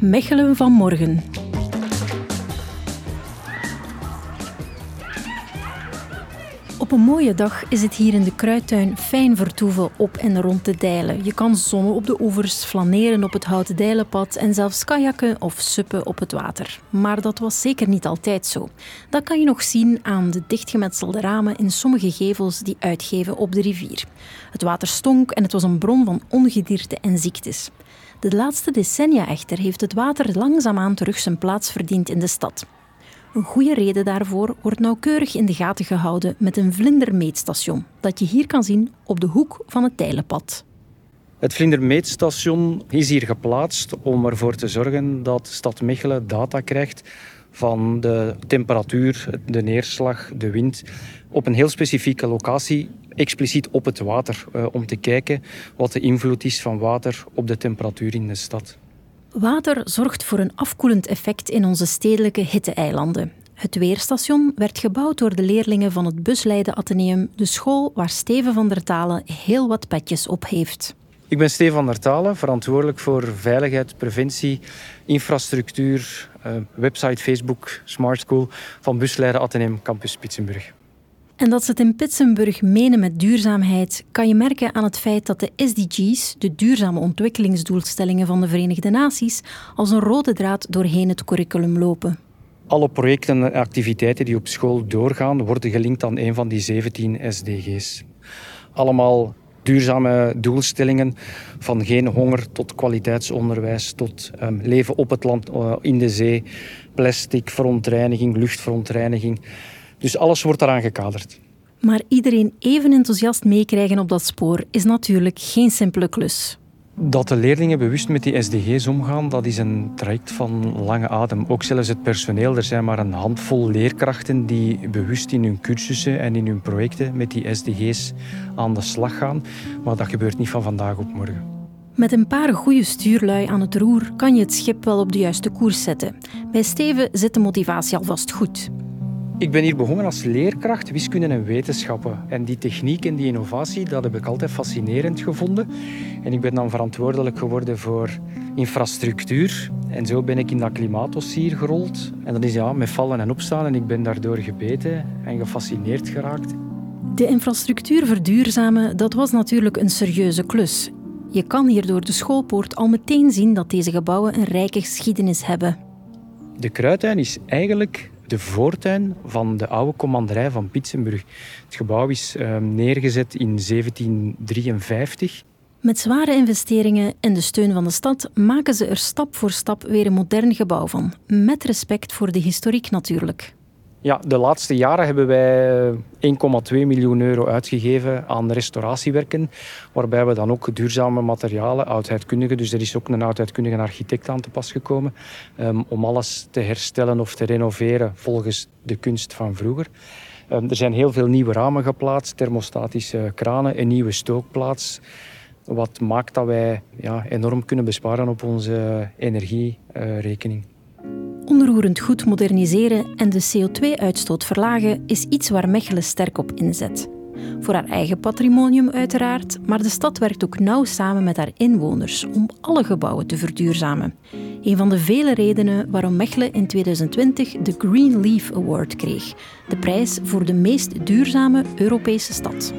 Mechelen van morgen. Op een mooie dag is het hier in de kruidtuin fijn vertoeven op en rond de Dijlen. Je kan zonnen op de oevers, flaneren op het houten Dijlenpad en zelfs kajakken of suppen op het water. Maar dat was zeker niet altijd zo. Dat kan je nog zien aan de dichtgemetselde ramen in sommige gevels die uitgeven op de rivier. Het water stonk en het was een bron van ongedierte en ziektes. De laatste decennia echter heeft het water langzaamaan terug zijn plaats verdiend in de stad. Een goede reden daarvoor wordt nauwkeurig in de gaten gehouden met een vlindermeetstation dat je hier kan zien op de hoek van het Tijlenpad. Het vlindermeetstation is hier geplaatst om ervoor te zorgen dat stad Mechelen data krijgt van de temperatuur, de neerslag, de wind op een heel specifieke locatie, expliciet op het water, eh, om te kijken wat de invloed is van water op de temperatuur in de stad. Water zorgt voor een afkoelend effect in onze stedelijke hitteeilanden. Het weerstation werd gebouwd door de leerlingen van het Busleiden Atheneum, de school waar Steven van der Talen heel wat petjes op heeft. Ik ben Steven van der Talen, verantwoordelijk voor veiligheid, preventie, infrastructuur, eh, website, Facebook, Smart School van Busleiden Atheneum Campus Spitsenburg. En dat ze het in Pitsenburg menen met duurzaamheid, kan je merken aan het feit dat de SDG's, de duurzame ontwikkelingsdoelstellingen van de Verenigde Naties, als een rode draad doorheen het curriculum lopen. Alle projecten en activiteiten die op school doorgaan, worden gelinkt aan een van die 17 SDG's. Allemaal duurzame doelstellingen, van geen honger tot kwaliteitsonderwijs, tot um, leven op het land, uh, in de zee, plastic, verontreiniging, luchtverontreiniging. Dus alles wordt daaraan gekaderd. Maar iedereen even enthousiast meekrijgen op dat spoor is natuurlijk geen simpele klus. Dat de leerlingen bewust met die SDG's omgaan, dat is een traject van lange adem. Ook zelfs het personeel. Er zijn maar een handvol leerkrachten die bewust in hun cursussen en in hun projecten met die SDG's aan de slag gaan. Maar dat gebeurt niet van vandaag op morgen. Met een paar goede stuurlui aan het roer kan je het schip wel op de juiste koers zetten. Bij Steven zit de motivatie alvast goed. Ik ben hier begonnen als leerkracht wiskunde en wetenschappen. En die techniek en die innovatie, dat heb ik altijd fascinerend gevonden. En ik ben dan verantwoordelijk geworden voor infrastructuur. En zo ben ik in dat klimaatdossier gerold. En dat is ja, met vallen en opstaan. En ik ben daardoor gebeten en gefascineerd geraakt. De infrastructuur verduurzamen, dat was natuurlijk een serieuze klus. Je kan hier door de schoolpoort al meteen zien dat deze gebouwen een rijke geschiedenis hebben. De Kruidtuin is eigenlijk de voortuin van de oude commanderij van Pitsenburg. Het gebouw is ehm, neergezet in 1753. Met zware investeringen en de steun van de stad maken ze er stap voor stap weer een modern gebouw van. Met respect voor de historiek natuurlijk. Ja, de laatste jaren hebben wij 1,2 miljoen euro uitgegeven aan restauratiewerken, waarbij we dan ook duurzame materialen, oudheidkundigen, dus er is ook een oudheidkundige architect aan te pas gekomen, um, om alles te herstellen of te renoveren volgens de kunst van vroeger. Um, er zijn heel veel nieuwe ramen geplaatst, thermostatische kranen, een nieuwe stookplaats, wat maakt dat wij ja, enorm kunnen besparen op onze energierekening. Onroerend goed moderniseren en de CO2-uitstoot verlagen is iets waar Mechelen sterk op inzet. Voor haar eigen patrimonium uiteraard, maar de stad werkt ook nauw samen met haar inwoners om alle gebouwen te verduurzamen. Een van de vele redenen waarom Mechelen in 2020 de Green Leaf Award kreeg, de prijs voor de meest duurzame Europese stad.